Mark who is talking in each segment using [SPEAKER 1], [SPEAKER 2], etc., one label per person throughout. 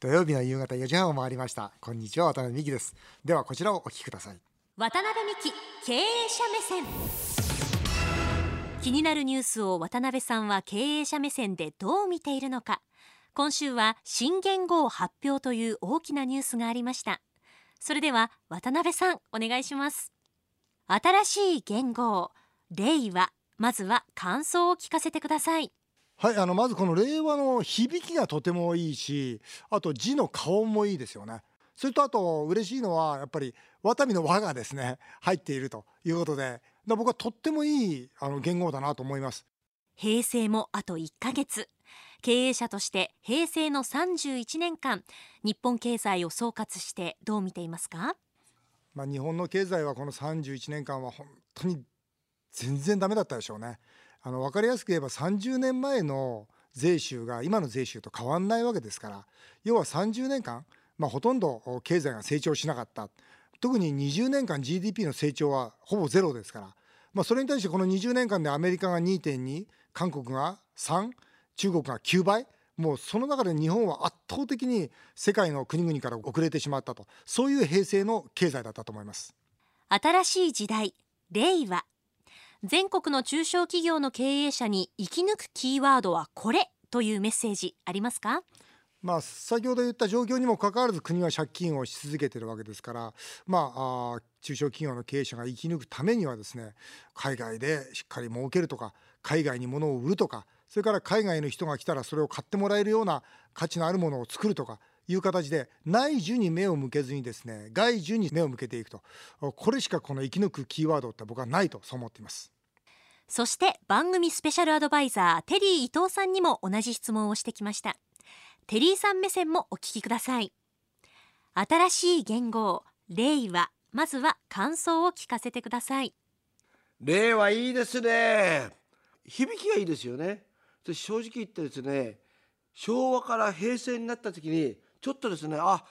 [SPEAKER 1] 土曜日の夕方4時半を回りました。こんにちは渡辺美希です。ではこちらをお聞きください。
[SPEAKER 2] 渡辺美希経営者目線。気になるニュースを渡辺さんは経営者目線でどう見ているのか。今週は新元号発表という大きなニュースがありました。それでは渡辺さんお願いします。新しい元号令和まずは感想を聞かせてください。
[SPEAKER 1] はいあのまずこの令和の響きがとてもいいしあと字の顔もいいですよね。それとあと嬉しいのはやっぱりワタミの和がですね入っているということで僕はとってもいいあの言語だなと思います。
[SPEAKER 2] 平成もあと1ヶ月。経営者として平成の31年間日本経済を総括してどう見ていますか？
[SPEAKER 1] まあ、日本の経済はこの31年間は本当に全然ダメだったでしょうねあの分かりやすく言えば30年前の税収が今の税収と変わんないわけですから要は30年間、まあ、ほとんど経済が成長しなかった。特に20年間 GDP の成長はほぼゼロですから、まあ、それに対してこの20年間でアメリカが2.2韓国が3中国が9倍もうその中で日本は圧倒的に世界の国々から遅れてしまったと。そういう平成の経済だったと思います。
[SPEAKER 2] 新しい時代令和全国の中小企業の経営者に生き抜くキーワードはこれというメッセージありますか？
[SPEAKER 1] まあ、先ほど言った状況にもかかわらず国は借金をし続けているわけですから、まあ、あ中小企業の経営者が生き抜くためにはですね海外でしっかり儲けるとか海外に物を売るとかそれから海外の人が来たらそれを買ってもらえるような価値のあるものを作るとかいう形で内需に目を向けずにですね外需に目を向けていくと。これしかこの生き抜くキーワードって僕はないとそう思っています。
[SPEAKER 2] そして番組スペシャルアドバイザーテリー伊藤さんにも同じ質問をしてきました。テリーさん目線もお聞きください。新しい言語令和まずは感想を聞かせてください。
[SPEAKER 3] 令和いいですね。響きがいいですよね。正直言ってですね昭和から平成になった時にちょっとですねあ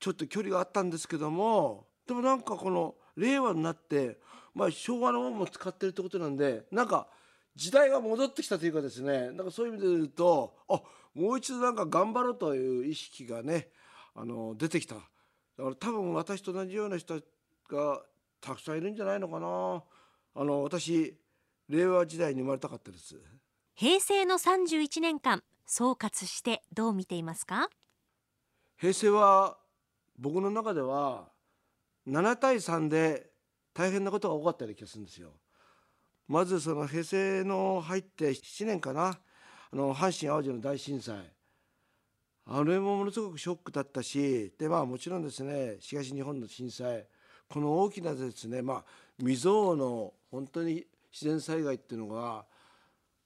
[SPEAKER 3] ちょっと距離があったんですけどもでもなんかこの令和になってまあ、昭和のものも使ってるってことなんでなんか時代が戻ってきたというかですねなんかそういう意味で言うとあもう一度なんか頑張ろうという意識がねあの出てきた。だから多分私と同じような人がたくさんいるんじゃないのかな。あの私令和時代に生まれたかったです。
[SPEAKER 2] 平成の31年間総括してどう見ていますか？
[SPEAKER 3] 平成は僕の中では7対3で大変なことが多かったような気がするんですよ。まずその平成の入って7年かなあの阪神・淡路の大震災あれもものすごくショックだったしでまあもちろんですね東日本の震災この大きなですねまあ未曾有の本当に自然災害っていうのが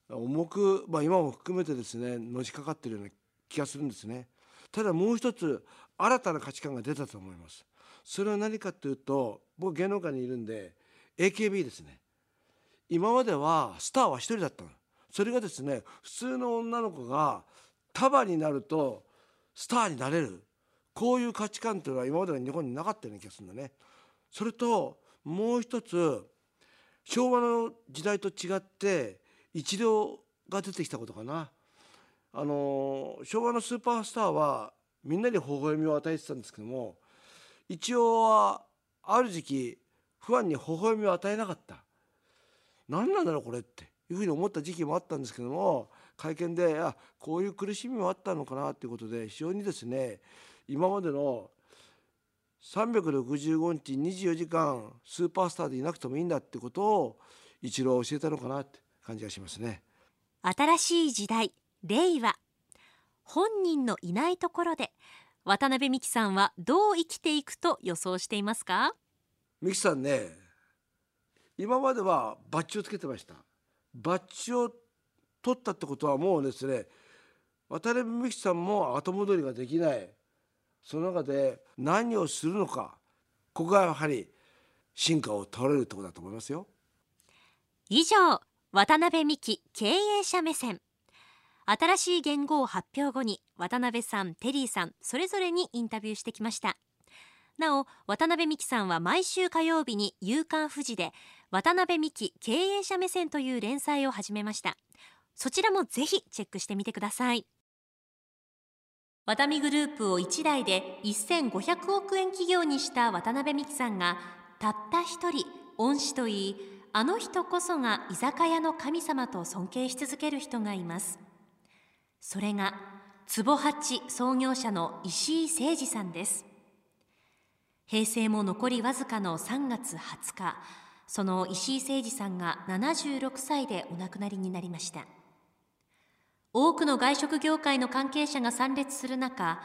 [SPEAKER 3] 重く、まあ、今も含めてですねのしかかってるような気がするんですね。ただもう一つ新たな価値観が出たと思います。それは何かというと僕芸能界にいるんで AKB ですね。今まではスターは一人だったの。それがですね普通の女の子が束になるとスターになれる。こういう価値観というのは今までの日本になかったような気がするんだね。それともう一つ昭和の時代と違って一流が出てきたことかな。あの昭和のスーパースターはみんなに微笑みを与えてたんですけども一応はある時期不安に微笑みを与えなかった。何なんだろうこれっていうふうに思った時期もあったんですけども会見であこういう苦しみもあったのかなということで非常にですね今までの365日24時間スーパースターでいなくてもいいんだってことを一郎教えたのかなって感じがしますね。
[SPEAKER 2] 新しい時代令和。本人のいないところで渡辺美樹さんはどう生きていくと予想していますか？
[SPEAKER 3] 美樹さんね今まではバッジをつけてました。バッジを取ったってことはもうですね渡辺美樹さんも後戻りができない。その中で何をするのかここがやはり進化を取れるところだと思いますよ。
[SPEAKER 2] 以上渡辺美樹経営者目線新しい言語を発表後に渡辺さんテリーさんそれぞれにインタビューしてきました。なお渡辺美樹さんは毎週火曜日に夕刊富士で渡辺美樹経営者目線という連載を始めました。そちらもぜひチェックしてみてください。ワタミグループを一代で1500億円企業にした渡辺美樹さんがたった一人恩師といいあの人こそが居酒屋の神様と尊敬し続ける人がいます。それが壺八創業者の石井誠二さんです。平成も残りわずかの3月20日その石井誠二さんが76歳でお亡くなりになりました。多くの外食業界の関係者が参列する中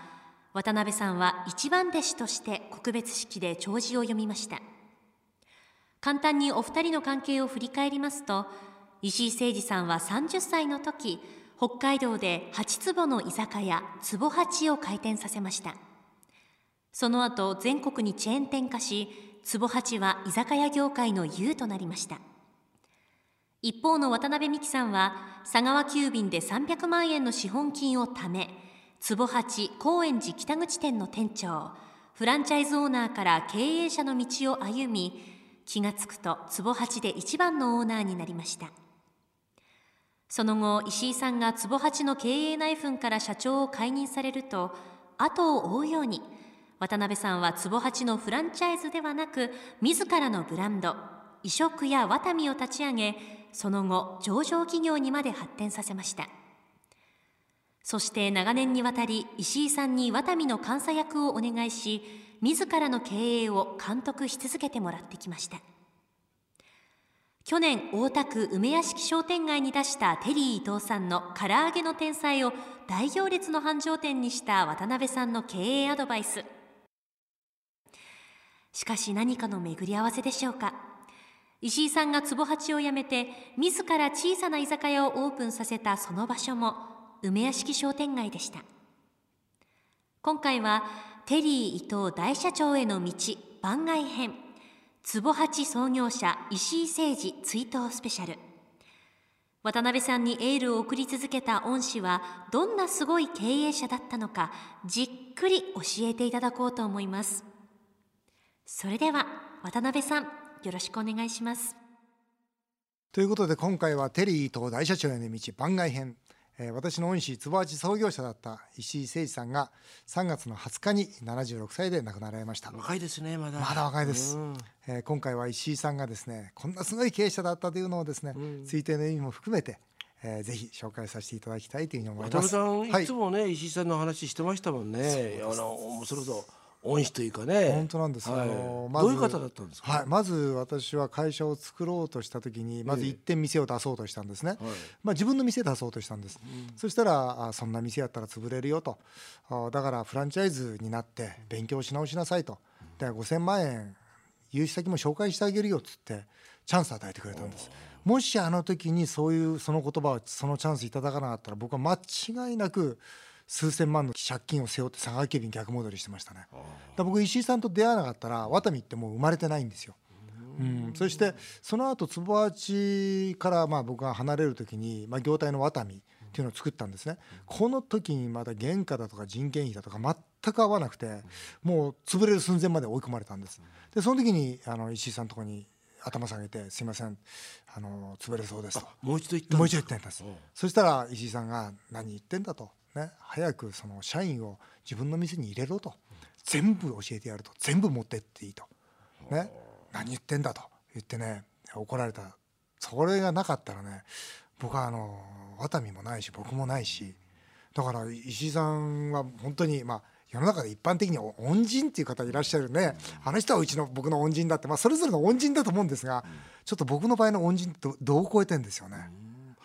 [SPEAKER 2] 渡辺さんは一番弟子として告別式で弔辞を読みました。簡単にお二人の関係を振り返りますと石井誠二さんは30歳の時北海道で8坪の居酒屋坪八を開店させました。その後全国にチェーン店化し坪八は居酒屋業界の優となりました。一方の渡辺美樹さんは佐川急便で300万円の資本金を貯め坪八高円寺北口店の店長フランチャイズオーナーから経営者の道を歩み気がつくと坪八で一番のオーナーになりました。その後石井さんが坪八の経営内紛から社長を解任されると後を追うように渡辺さんは坪八のフランチャイズではなく自らのブランド異色やワタミを立ち上げその後上場企業にまで発展させました。そして長年にわたり石井さんにワタミの監査役をお願いし自らの経営を監督し続けてもらってきました。去年大田区梅屋敷商店街に出したテリー伊藤さんの唐揚げの天才を大行列の繁盛店にした渡辺さんの経営アドバイス。しかし何かの巡り合わせでしょうか。石井さんが壺八を辞めて自ら小さな居酒屋をオープンさせたその場所も梅屋敷商店街でした。今回はテリー伊藤大社長への道番外編。壺八創業者石井誠二追悼スペシャル。渡辺さんにエールを送り続けた恩師はどんなすごい経営者だったのかじっくり教えていただこうと思います。それでは渡辺さんよろしくお願いします。
[SPEAKER 1] ということで今回はテリーと大社長への道番外編、私の恩師坪八創業者だった石井誠二さんが3月の20日に76歳で亡くなられました。
[SPEAKER 3] 若いですねまだ。
[SPEAKER 1] まだ若いです、えー、今回は石井さんがですねこんなすごい経営者だったというのをですね、推定の意味も含めてえー、ぜひ紹介させていただきたいというふうに思います。
[SPEAKER 3] 渡辺さん、い、つもね石井さんの話してましたもんね。あの面白そう。恩師というかね。
[SPEAKER 1] 本当なんです、
[SPEAKER 3] はい、あのまずどういう方だったんですか、
[SPEAKER 1] はい、まず私は会社を作ろうとした時にまず一点店を出そうとしたんですね、まあ、自分の店出そうとしたんです、うん、そしたらあそんな店やったら潰れるよと。あだからフランチャイズになって勉強し直しなさいと。で5,000万円融資先も紹介してあげるよっつってチャンス与えてくれたんです。もしあの時にそういうその言葉をそのチャンスいただかなかったら僕は間違いなく数千万の借金を背負って佐川急便逆戻りしてましたね。だ僕石井さんと出会わなかったらワタミってもう生まれてないんですよ。うん、そしてその後坪八からまあ僕が離れる時に、まあ、業態のワタミっていうのを作ったんですね、この時にまだ原価だとか人件費だとか全く合わなくてもう潰れる寸前まで追い込まれたんです。でその時にあの石井さんのとこに頭下げて「すいませんあの潰れそうです」と。
[SPEAKER 3] もう一度言った
[SPEAKER 1] もう一度言ったんです。そしたら石井さんが「何言ってんだ」とね、早くその社員を自分の店に入れろと。全部教えてやると。全部持ってっていいと、ね、何言ってんだと。言ってね怒られた。それがなかったらね僕はあのワタミもないし僕もないし。だから石井さんは本当にまあ世の中で一般的に恩人っていう方いらっしゃるね。あの人はうちの僕の恩人だって、まあ、それぞれの恩人だと思うんですがちょっと僕の場合の恩人とどう超えてんですよね。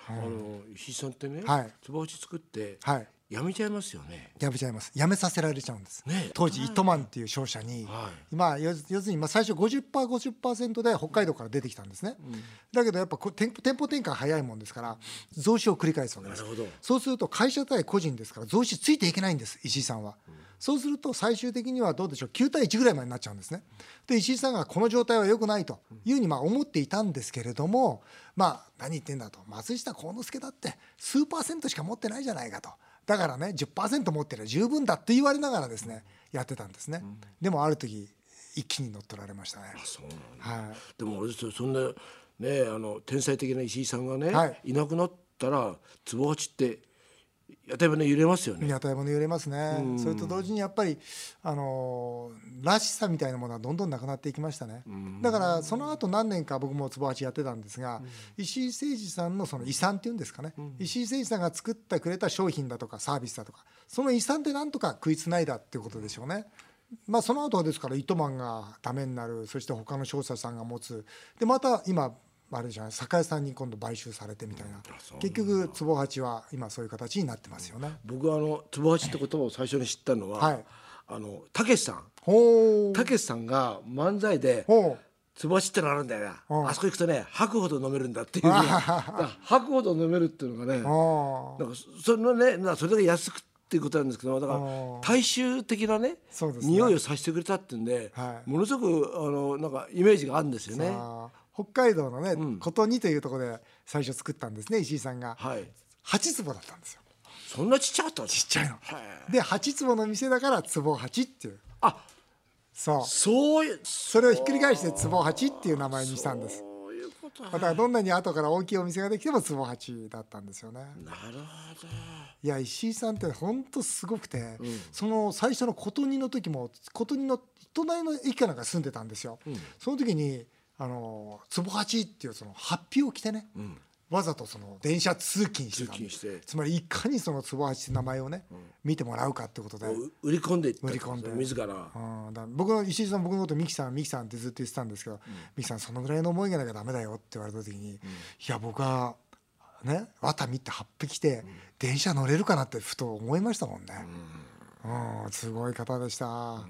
[SPEAKER 3] あの石井さんってね、はい、つば打ち作って、はい、やめちゃいますよね。
[SPEAKER 1] やめちゃいます。やめさせられちゃうんです、ね、当時糸満っていう商社に、はい、まあ要するにまあ最初 50%50% で北海道から出てきたんですね、うん、だけどやっぱ店店舗転換早いもんですから増資を繰り返すわけです。そうすると会社対個人ですから増資ついていけないんです石井さんは、うん、そうすると最終的にはどうでしょう9対1ぐらいまでになっちゃうんですね。で石井さんがこの状態は良くないというふうにまあ思っていたんですけれどもまあ何言ってんだと。松下幸之助だって数パーセントしか持ってないじゃないかと。だからね10%持ってりゃ十分だって言われながらですねやってたんですね、うん、でもある時一気に乗っ取られましたね。
[SPEAKER 3] あそうなんはい、でもそんなねあの天才的な石井さんがね、はい、いなくなったら坪八って屋台骨揺れますよね。
[SPEAKER 1] 屋台骨揺れますね、
[SPEAKER 3] うん。
[SPEAKER 1] それと同時にやっぱりあのーらしさみたいなものはどんどんなくなっていきましたね、だからその後何年か僕も坪八やってたんですが、石井誠二さんのその遺産っていうんですかね、石井誠二さんが作ってくれた商品だとかサービスだとかその遺産でなんとか食いつないだっていうことでしょうね。まあ、その後はですから糸満がダメになるそして他の商社さんが持つ。でまた今あれじゃない酒屋さんに今度買収されてみたいな。結局坪八は今そういう形になってますよね。
[SPEAKER 3] 僕はあの坪八って言葉を最初に知ったのは、
[SPEAKER 1] はい。
[SPEAKER 3] あのたけしさん。たけしさんが漫才で坪八ってのあるんだよ
[SPEAKER 1] うん
[SPEAKER 3] なあそこ行くとね吐くほど飲めるんだっていうだから吐くほど飲めるっていうのがね
[SPEAKER 1] あ
[SPEAKER 3] なんかそのねなそれだけ安くっていうことなんですけどだから
[SPEAKER 1] あ
[SPEAKER 3] 大衆的なね
[SPEAKER 1] ね。
[SPEAKER 3] 匂いをさせてくれたっていうんで、
[SPEAKER 1] はい。
[SPEAKER 3] ものすごくあのなんかイメージがあるんですよね。
[SPEAKER 1] あ北海道のね
[SPEAKER 3] ん。
[SPEAKER 1] 琴似というところで最初作ったんですね石井さんが。
[SPEAKER 3] はい。
[SPEAKER 1] 8坪だったんですよ。
[SPEAKER 3] そんなちっちゃかった
[SPEAKER 1] ちっちゃいの。
[SPEAKER 3] はい。
[SPEAKER 1] で8坪の店だから坪8っていう。
[SPEAKER 3] あ
[SPEAKER 1] そう。
[SPEAKER 3] そういう
[SPEAKER 1] それをひっくり返して坪8っていう名前にしたんです。
[SPEAKER 3] そういうこと
[SPEAKER 1] だからどんなに後から大きいお店ができても坪8だったんですよね。
[SPEAKER 3] なるほ
[SPEAKER 1] いや石井さんって本当すごくて、その最初の琴似の時も琴似の隣の駅かなんか住んでたんですよ、その時にあの坪八っていうそのハッピーを着てね、わざとその電車通勤してつまりいかにその坪八って名前をね、見てもらうかってことで、
[SPEAKER 3] 売り込んでいった
[SPEAKER 1] 売り込んで。
[SPEAKER 3] 自ら。
[SPEAKER 1] うん、だ僕の石井さん僕のことミキさんミキさんってずっと言ってたんですけど、ミキさんそのぐらいの思いがなきゃダメだよって言われた時に、いや僕はね綿見て8匹着て、電車乗れるかなってふと思いましたもんね。うん、すごい方でした。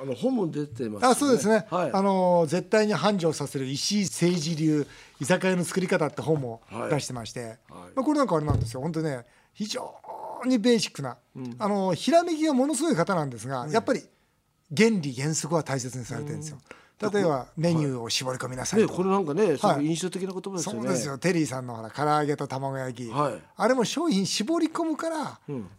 [SPEAKER 3] あの本も出てます、ね。
[SPEAKER 1] あそうですね、
[SPEAKER 3] はい。
[SPEAKER 1] あの絶対に繁盛させる石井政治流居酒屋の作り方って本も
[SPEAKER 3] はい。
[SPEAKER 1] 出してまして、まあ、これなんかあれなんですよ。本当ね非常にベーシックな、あのひらめきがものすごい方なんですが、やっぱり原理原則は大切にされてるんですよ。例えばメニューを絞り込みなさい
[SPEAKER 3] ね
[SPEAKER 1] と。か、
[SPEAKER 3] これなんかねすご
[SPEAKER 1] はい
[SPEAKER 3] く印象的な言葉ですよね。
[SPEAKER 1] そうですよ。テリーさんのほら唐揚げと卵焼き、
[SPEAKER 3] はい。
[SPEAKER 1] あれも商品絞り込むから、や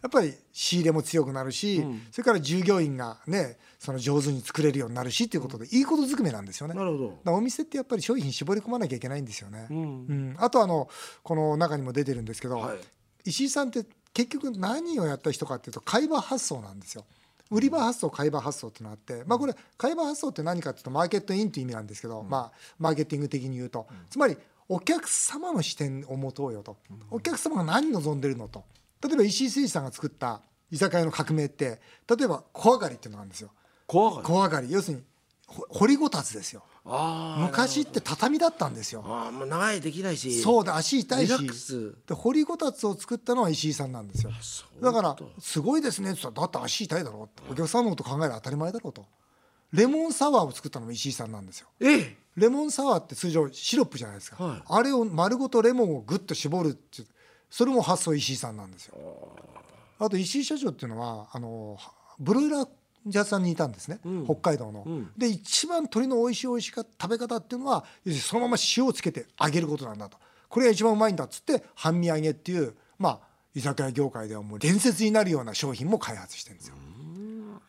[SPEAKER 1] っぱり仕入れも強くなるし、それから従業員がねその上手に作れるようになるしっていうことでいいことずくめなんですよね。
[SPEAKER 3] なるほど。
[SPEAKER 1] お店ってやっぱり商品絞り込まなきゃいけないんですよね。
[SPEAKER 3] ん。
[SPEAKER 1] うん。あとあのこの中にも出てるんですけど、
[SPEAKER 3] はい。
[SPEAKER 1] 石井さんって結局何をやった人かっていうと買い場発想なんですよ。売り場発想買い場発想っていうのがあって、まあ、これ買い場発想って何かっていうとマーケットインという意味なんですけど、まあ、マーケティング的に言うと、つまりお客様の視点を持とうよと、お客様が何望んでるのと。例えば石井誠二さんが作った居酒屋の革命って例えば小上がりっていうのがあるんですよ。小上がり？要するにほ掘りごたつですよ。昔って畳だったんですよ。
[SPEAKER 3] ああもう長いできないし。
[SPEAKER 1] そうで足痛いし。で掘りごたつを作ったのは石井さんなんですよ。だから「すごいですね」って言ったら「だって足痛いだろ」お客さんのこと考える当たり前だろうと。レモンサワーを作ったのも石井さんなんですよ。
[SPEAKER 3] ええ。
[SPEAKER 1] レモンサワーって通常シロップじゃないですか、
[SPEAKER 3] はい。
[SPEAKER 1] あれを丸ごとレモンをグッと絞るってそれも発想石井さんなんですよ。あと石井社長っていうのはあのブロイラー屋さんにいたんですね、北海道の、で一番鶏の美味しい美味しか食べ方っていうのはそのまま塩をつけて揚げることなんだと。これが一番うまいんだっつって半身揚げっていうまあ居酒屋業界ではもう伝説になるような商品も開発してるんですよ。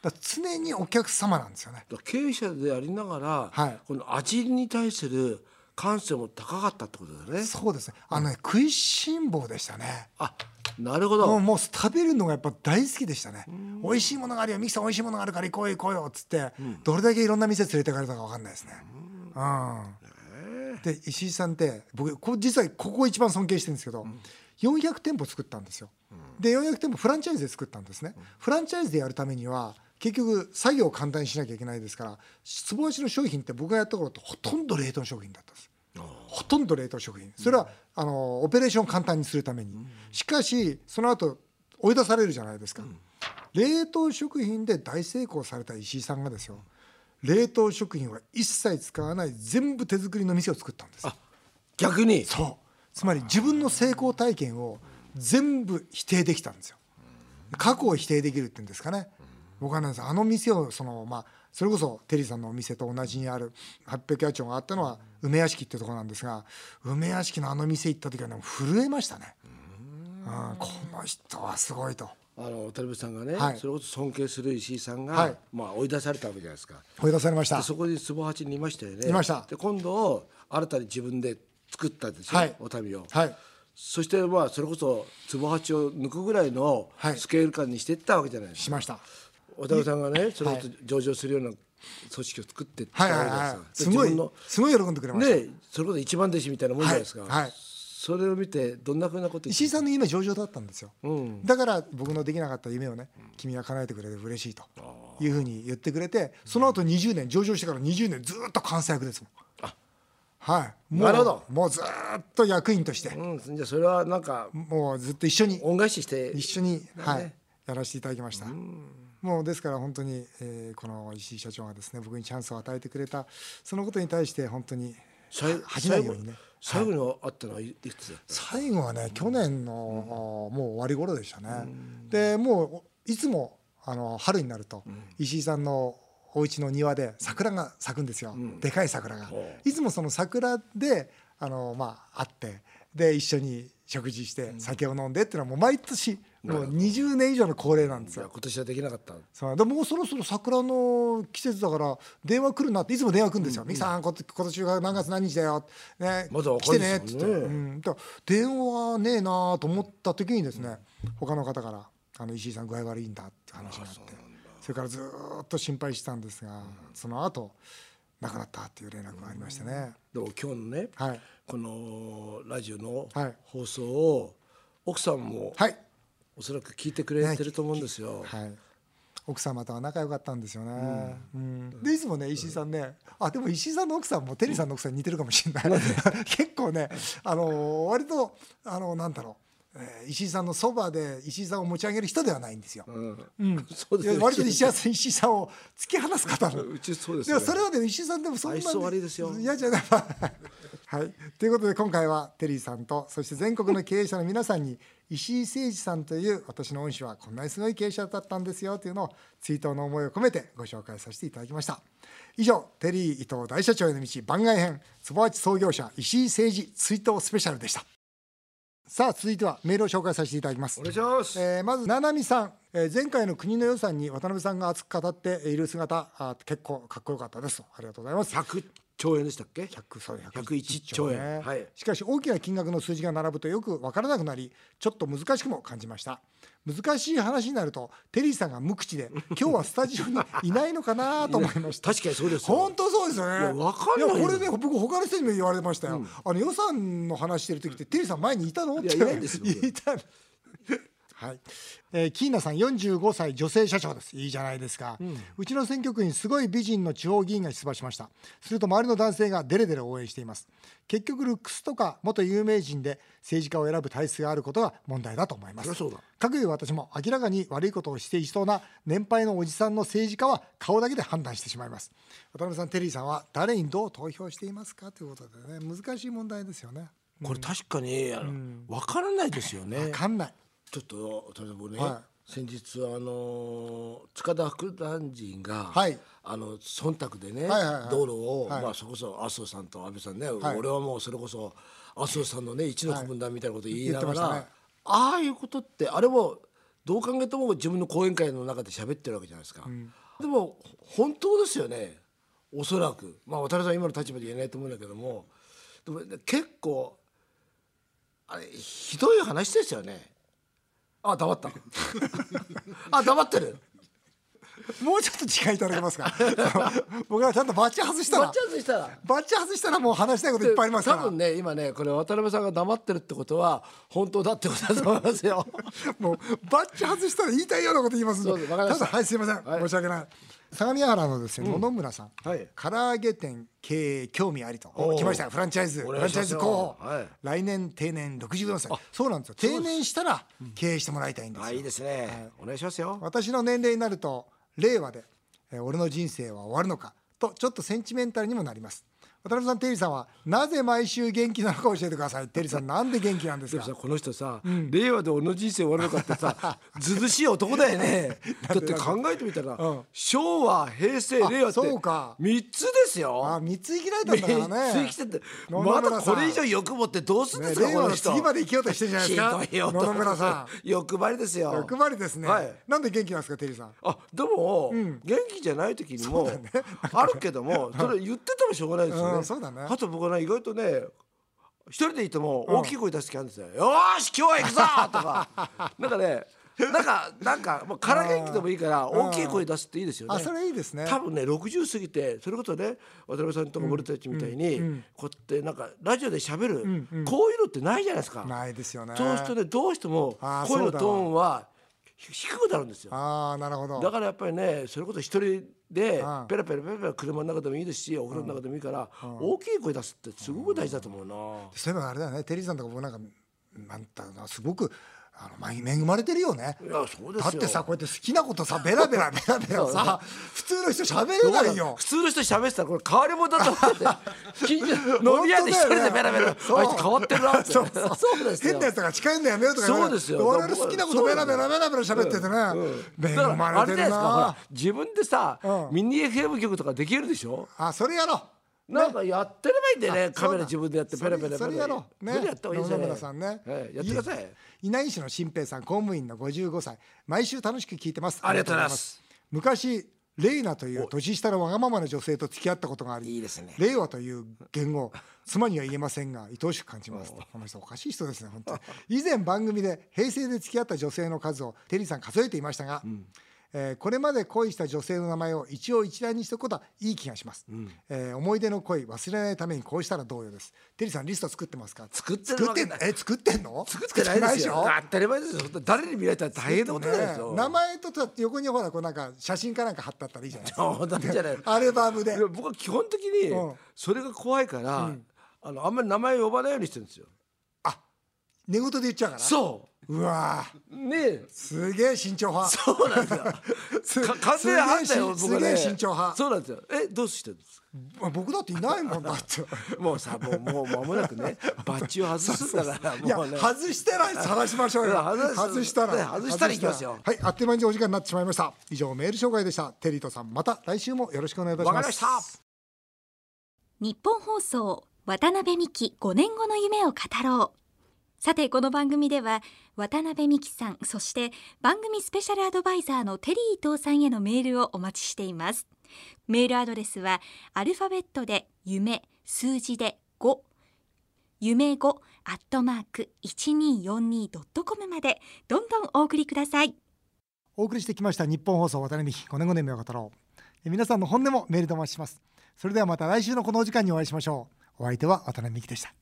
[SPEAKER 1] だ常にお客様なんですよね。
[SPEAKER 3] 経営者でありながら、
[SPEAKER 1] はい。
[SPEAKER 3] この味に対する感性も高かったってことだね。
[SPEAKER 1] そうですね。あのね食いしん坊でしたね。
[SPEAKER 3] あ、なるほど。
[SPEAKER 1] もうもう食べるのがやっぱ大好きでしたね。美味しいものがあるよ。ミキさん美味しいものがあるから行こうよ。行こうよっつって、どれだけいろんな店連れてかれたか分かんないですね。うん、で石井さんって僕こ実はここ一番尊敬してるんですけど、400店舗作ったんですよ。で400店舗フランチャイズで作ったんですね。フランチャイズでやるためには結局作業を簡単にしなきゃいけないですから坪足の商品って僕がやった頃ってほとんど冷凍食品だったんですほとんど冷凍食品。それは、あのオペレーションを簡単にするために。しかしその後追い出されるじゃないですか、冷凍食品で大成功された石井さんがですよ。冷凍食品は一切使わない全部手作りの店を作ったんです。
[SPEAKER 3] あ、逆に？
[SPEAKER 1] そう。つまり自分の成功体験を全部否定できたんですよ。過去を否定できるっていうんですかね。僕はねあの店をそのまあそれこそテリーさんのお店と同じにある800八丁があったのは梅屋敷ってところなんですが梅屋敷のあの店行った時はね震えましたね。うん。この人はすごいと。
[SPEAKER 3] あの渡辺さんがね、
[SPEAKER 1] はい。
[SPEAKER 3] それこそ尊敬する石井さんが、
[SPEAKER 1] はい。
[SPEAKER 3] まあ追い出されたわけじゃないですか。
[SPEAKER 1] 追い出されました。
[SPEAKER 3] でそこに坪八にいましたよね。
[SPEAKER 1] いました。
[SPEAKER 3] で今度新たに自分で作ったでしょ、
[SPEAKER 1] はい。
[SPEAKER 3] お旅を。
[SPEAKER 1] はい。
[SPEAKER 3] そしてまあそれこそ坪八を抜くぐらいの
[SPEAKER 1] はい。
[SPEAKER 3] スケール感にしていったわけじゃないですか、
[SPEAKER 1] しました
[SPEAKER 3] 渡辺さんがねそれこそ上場するような組織を作ってす
[SPEAKER 1] ごいすごい喜んでくれました、
[SPEAKER 3] ねそれこそ一番弟子みたいなもんじゃないですか、
[SPEAKER 1] はいはい。
[SPEAKER 3] それを見てどんなふうなこと
[SPEAKER 1] 石井さんの夢上々だったんですよ、
[SPEAKER 3] うん。
[SPEAKER 1] だから僕のできなかった夢をね君が叶えてくれて嬉しいというふうに言ってくれてその後20年上場してから20年ずっと関西役ですもん。はい。もう
[SPEAKER 3] なるほど。
[SPEAKER 1] もうずっと役員として、
[SPEAKER 3] うん、じゃあそれはなんか
[SPEAKER 1] もうずっと一緒に。
[SPEAKER 3] 恩返しして。
[SPEAKER 1] 一緒に、はい、やらせていただきました。もうですから本当に、えーこの石井社長がですね僕にチャンスを与えてくれたそのことに対して本当に
[SPEAKER 3] 最
[SPEAKER 1] 恥じないようにね。
[SPEAKER 3] 最後にあったのはいつ
[SPEAKER 1] 最後はね去年の、もう終わり頃でしたね。でもういつもあの春になると、石井さんのお家の庭で桜が咲くんですよ、でかい桜が。いつもその桜であの、まあ、会ってで一緒に食事して酒を飲んでっていうのはもう毎年もう20年以上の恒例なんですよ。
[SPEAKER 3] 今年はできなかった。
[SPEAKER 1] そう。でもうそろそろ桜の季節だから電話来るなっていつも電話来るんですよ「ミキさんこ今年が何月何日だよ」ね。
[SPEAKER 3] まだ
[SPEAKER 1] 来てね」っつって、うん、電話ねえなと思った時にですね他の方から「あの石井さん具合悪いんだ」って話があってそれからずーっと心配してたんですがその後亡くなったっていう連絡がありましてね。
[SPEAKER 3] でも今日のね、
[SPEAKER 1] はい。
[SPEAKER 3] このラジオの
[SPEAKER 1] はい。
[SPEAKER 3] 放送を奥さんも
[SPEAKER 1] はい。
[SPEAKER 3] おそらく聞いてくれてると思うんですよ。
[SPEAKER 1] はい、奥様とは仲良かったんですよね。うん。でいつもね石井さんねあでも石井さんの奥さんもテリーさんの奥さんに似てるかもしれない。結構ねあの割とあのなんだろう、えー石井さんのそばで石井さんを持ち上げる人ではないんですよ。
[SPEAKER 3] うん。
[SPEAKER 1] うん、
[SPEAKER 3] そうですね
[SPEAKER 1] 割と石井さん石井さんを突き放す方なの。
[SPEAKER 3] うちそうです
[SPEAKER 1] で
[SPEAKER 3] ね。
[SPEAKER 1] もそれはね石井さんでもそんなに
[SPEAKER 3] 愛想悪いですよ。
[SPEAKER 1] 嫌じゃない。はい。ということで今回はテリーさんとそして全国の経営者の皆さんに石井誠二さんという私の恩師はこんなにすごい経営者だったんですよというのを追悼の思いを込めてご紹介させていただきました。以上テリー伊藤大社長への道番外編そば八創業者石井誠二追悼スペシャルでしたさあ続いてはメールを紹介させていただきます。
[SPEAKER 3] お願いします。
[SPEAKER 1] えーまず七海さん、えー前回の国の予算に渡辺さんが熱く語っている姿あ結構かっこよかったです。とありがとうございます。
[SPEAKER 3] 100兆円でしたっけ
[SPEAKER 1] ？100そう
[SPEAKER 3] 101兆円。はい。
[SPEAKER 1] しかし大きな金額の数字が並ぶとよく分からなくなりちょっと難しくも感じました。難しい話になるとテリーさんが無口で 今日はスタジオにいないのかなと思いました。
[SPEAKER 3] 確かにそうですよ。
[SPEAKER 1] 本当そうですよね。
[SPEAKER 3] いやわかんない
[SPEAKER 1] これね僕他の人にも言われましたよ。あの予算の話してる時ってテリーさん前にいたの？って。
[SPEAKER 3] いやいないんですよ。
[SPEAKER 1] いたの。はい、えー、キーナさん45歳女性社長です。いいじゃないですか、うちの選挙区にすごい美人の地方議員が出馬しました。すると周りの男性がデレデレ応援しています。結局ルックスとか元有名人で政治家を選ぶ体質があることが問題だと思います。かくいう私も明らかに悪いことをしていそうな年配のおじさんの政治家は顔だけで判断してしまいます。渡辺さんテリーさんは誰にどう投票していますかということでね難しい問題ですよね。
[SPEAKER 3] これ確かにあのわからないですよね。
[SPEAKER 1] 分。かんない
[SPEAKER 3] ちょっと僕ね、
[SPEAKER 1] は
[SPEAKER 3] 先日あの塚田副大臣が、
[SPEAKER 1] はい。
[SPEAKER 3] あの忖度でね、
[SPEAKER 1] はいはいはい。
[SPEAKER 3] 道路を、
[SPEAKER 1] はい。
[SPEAKER 3] まあそこそ麻生さんと安倍さんね、
[SPEAKER 1] はい。
[SPEAKER 3] 俺はもうそれこそ麻生さんのね一の子分だみたいなこと言いながら、
[SPEAKER 1] ね。
[SPEAKER 3] ああいうことってあれもどう考えても自分の講演会の中で喋ってるわけじゃないですか。でも本当ですよね。おそらく。まあ渡辺さん今の立場で言えないと思うんだけども。でも結構あれひどい話ですよね。あ黙った。あ黙ってる？
[SPEAKER 1] もうちょっと時間いただけますか？僕はちゃんとバッチ外したら
[SPEAKER 3] バッチャーズしたら。
[SPEAKER 1] バッチ外したらもう話したいこといっぱいありますから
[SPEAKER 3] 多分ね今ねこれ渡辺さんが黙ってるってことは本当だってことだと思いますよ。
[SPEAKER 1] もうバッチ外したら言いたいようなこと言いますんで
[SPEAKER 3] そうですわかりました
[SPEAKER 1] ただはいすいません、
[SPEAKER 3] はい
[SPEAKER 1] 申し訳ない相模原のですね、野々村さん、
[SPEAKER 3] はい。
[SPEAKER 1] 唐揚げ店経営興味ありと。来ましたよ。フランチャイズ
[SPEAKER 3] お
[SPEAKER 1] フランチャイズ候補、
[SPEAKER 3] はい。
[SPEAKER 1] 来年定年64歳。そうなんですよ。定年したら経営してもらいたいんですよ、
[SPEAKER 3] あいいですね、お願いしますよ。
[SPEAKER 1] 私の年齢になると令和で、えー俺の人生は終わるのかとちょっとセンチメンタルにもなります渡辺さんテリーさんはなぜ毎週元気なのか教えてください。テリーさんなんで元気なんですか？
[SPEAKER 3] この人さ、令和で俺の人生終わるのかってさ ずずしい男だよね。だって考えてみたら、
[SPEAKER 1] うん。
[SPEAKER 3] 昭和平成
[SPEAKER 1] あ
[SPEAKER 3] 令和って
[SPEAKER 1] そうか。
[SPEAKER 3] 3つですよ。
[SPEAKER 1] あ三つ生きられたんだからね。
[SPEAKER 3] 生きててまだこれ以上欲持ってどうするん
[SPEAKER 1] ね
[SPEAKER 3] ですか、
[SPEAKER 1] 令和の次まで生きようとしてるじゃないですか？
[SPEAKER 3] ひどいよ
[SPEAKER 1] 野々村さ
[SPEAKER 3] 欲張りですよ。
[SPEAKER 1] ん欲張りですね、
[SPEAKER 3] はい。
[SPEAKER 1] なんで元気なんですかテリーさん？
[SPEAKER 3] あでも、元気じゃない時にも、あるけどもそれ言っててもしょうがないですよ
[SPEAKER 1] そうだね。
[SPEAKER 3] あと僕はね意外とね一人でいても
[SPEAKER 1] うん。
[SPEAKER 3] 大きい声出す時あるんですよ。よーし今日は行くぞ！とか。なんかねなんかなんかもう空元気でもいいから
[SPEAKER 1] うん。
[SPEAKER 3] 大きい声出すっていいですよね。
[SPEAKER 1] あそれいいですね。
[SPEAKER 3] 多分ね60過ぎてそれこそね渡辺さんとか森田たちみたいに、
[SPEAKER 1] うん。うん。
[SPEAKER 3] こうやってなんかラジオで喋る、
[SPEAKER 1] んうん。
[SPEAKER 3] こういうのってないじゃないですか。
[SPEAKER 1] ないですよね。
[SPEAKER 3] そうするとねどうしても声のトーンは低くなるんですよ。
[SPEAKER 1] ああなるほど。
[SPEAKER 3] だからやっぱりねそれこそ一人で
[SPEAKER 1] うん。
[SPEAKER 3] ペラペラペラペラ車の中でもいいですしお風呂の中でもいいから大きい声出すってすごく大事だと思うな。
[SPEAKER 1] そういえばあれだよね。テリーさんとか僕なんかなんだろうなすごくあのま恵まれてるよね。
[SPEAKER 3] いやそうですよ。
[SPEAKER 1] だってさこうやって好きなことさベラベラベラベラさ 普通の人喋れないよ。
[SPEAKER 3] 普通の人喋ってたらこれ変わり者だと思って。飲み屋で一人でベラベラ、
[SPEAKER 1] そう。
[SPEAKER 3] あいつ変わってるなって。
[SPEAKER 1] そう。そう
[SPEAKER 3] ですよ。
[SPEAKER 1] 変なやつが近いんだよねとか言われ
[SPEAKER 3] そうですよ。
[SPEAKER 1] 我々好きなことベラベラベラベラ喋っててね、恵
[SPEAKER 3] だから
[SPEAKER 1] まれてる
[SPEAKER 3] な自分でさ、
[SPEAKER 1] うん。
[SPEAKER 3] ミニ FM 局とかできるでしょ？
[SPEAKER 1] あそれやろう
[SPEAKER 3] なんかやってればいいんだよね、
[SPEAKER 1] あ
[SPEAKER 3] カメラ自分でやってペラペラペラ
[SPEAKER 1] それそれや
[SPEAKER 3] った方がいいですよね
[SPEAKER 1] 野々村さんね。
[SPEAKER 3] ええやってください。
[SPEAKER 1] 稲井市の新平さん公務員の55歳。毎週楽しく聞いてます。
[SPEAKER 3] ありがとうございます。
[SPEAKER 1] 昔レイナという年下のわがままな女性と付き合ったことがあり
[SPEAKER 3] いいですね。
[SPEAKER 1] 令和という言語妻には言えませんが愛おしく感じます。この人おかしい人ですね本当。に以前番組で平成で付き合った女性の数をテリーさん数えていましたが、えーこれまで恋した女性の名前を一応一覧にしておくことはいい気がします、えー思い出の恋忘れないためにこうしたらどうよです。テリーさんリスト作ってますか？
[SPEAKER 3] 作ってない。
[SPEAKER 1] んえ作ってんの？
[SPEAKER 3] 作ってないです
[SPEAKER 1] しょ？
[SPEAKER 3] よ当たり前ですよ。誰に見られたら大変なことですよ、
[SPEAKER 1] ね。名前とと横にほらこうなんか写真かなんか貼ってあったらいいじゃないですか。
[SPEAKER 3] じゃない。
[SPEAKER 1] アルバムで。
[SPEAKER 3] 僕は基本的に
[SPEAKER 1] うん。
[SPEAKER 3] それが怖いから、あのあんまり名前呼ばないようにしてるんですよ
[SPEAKER 1] 寝言で言っちゃうから
[SPEAKER 3] そう。
[SPEAKER 1] わ。
[SPEAKER 3] うね。え
[SPEAKER 1] すげえ慎重派。
[SPEAKER 3] そうなんで すよ
[SPEAKER 1] す
[SPEAKER 3] か完全反対よ
[SPEAKER 1] すげえ慎重派。
[SPEAKER 3] そうなんですよ。えどうしてるんですか？
[SPEAKER 1] まあ僕だっていないもんだって。
[SPEAKER 3] もうさもうもう間もなくね バッジを外すんだから
[SPEAKER 1] いや外してない。探しましょうよ。
[SPEAKER 3] 外す。
[SPEAKER 1] 外したら。
[SPEAKER 3] ね外したらいきますよ。
[SPEAKER 1] はいあっという間にお時間になってしまいました。以上メール紹介でした。テリーとさんまた来週もよろしくお願いいたし
[SPEAKER 3] わか
[SPEAKER 1] ます
[SPEAKER 3] りました。
[SPEAKER 2] 日本放送渡辺美希5年後の夢を語ろうさてこの番組では渡辺美希さんそして番組スペシャルアドバイザーのテリー伊藤さんへのメールをお待ちしています。メールアドレスはアルファベットで夢数字で5夢5アットマーク 1242.com までどんどんお送りください。
[SPEAKER 1] お送りしてきました日本放送渡辺美希5年5年目を語ろう皆さんの本音もメールでお待ちします。それではまた来週のこのお時間にお会いしましょう。お相手は渡辺美希でした。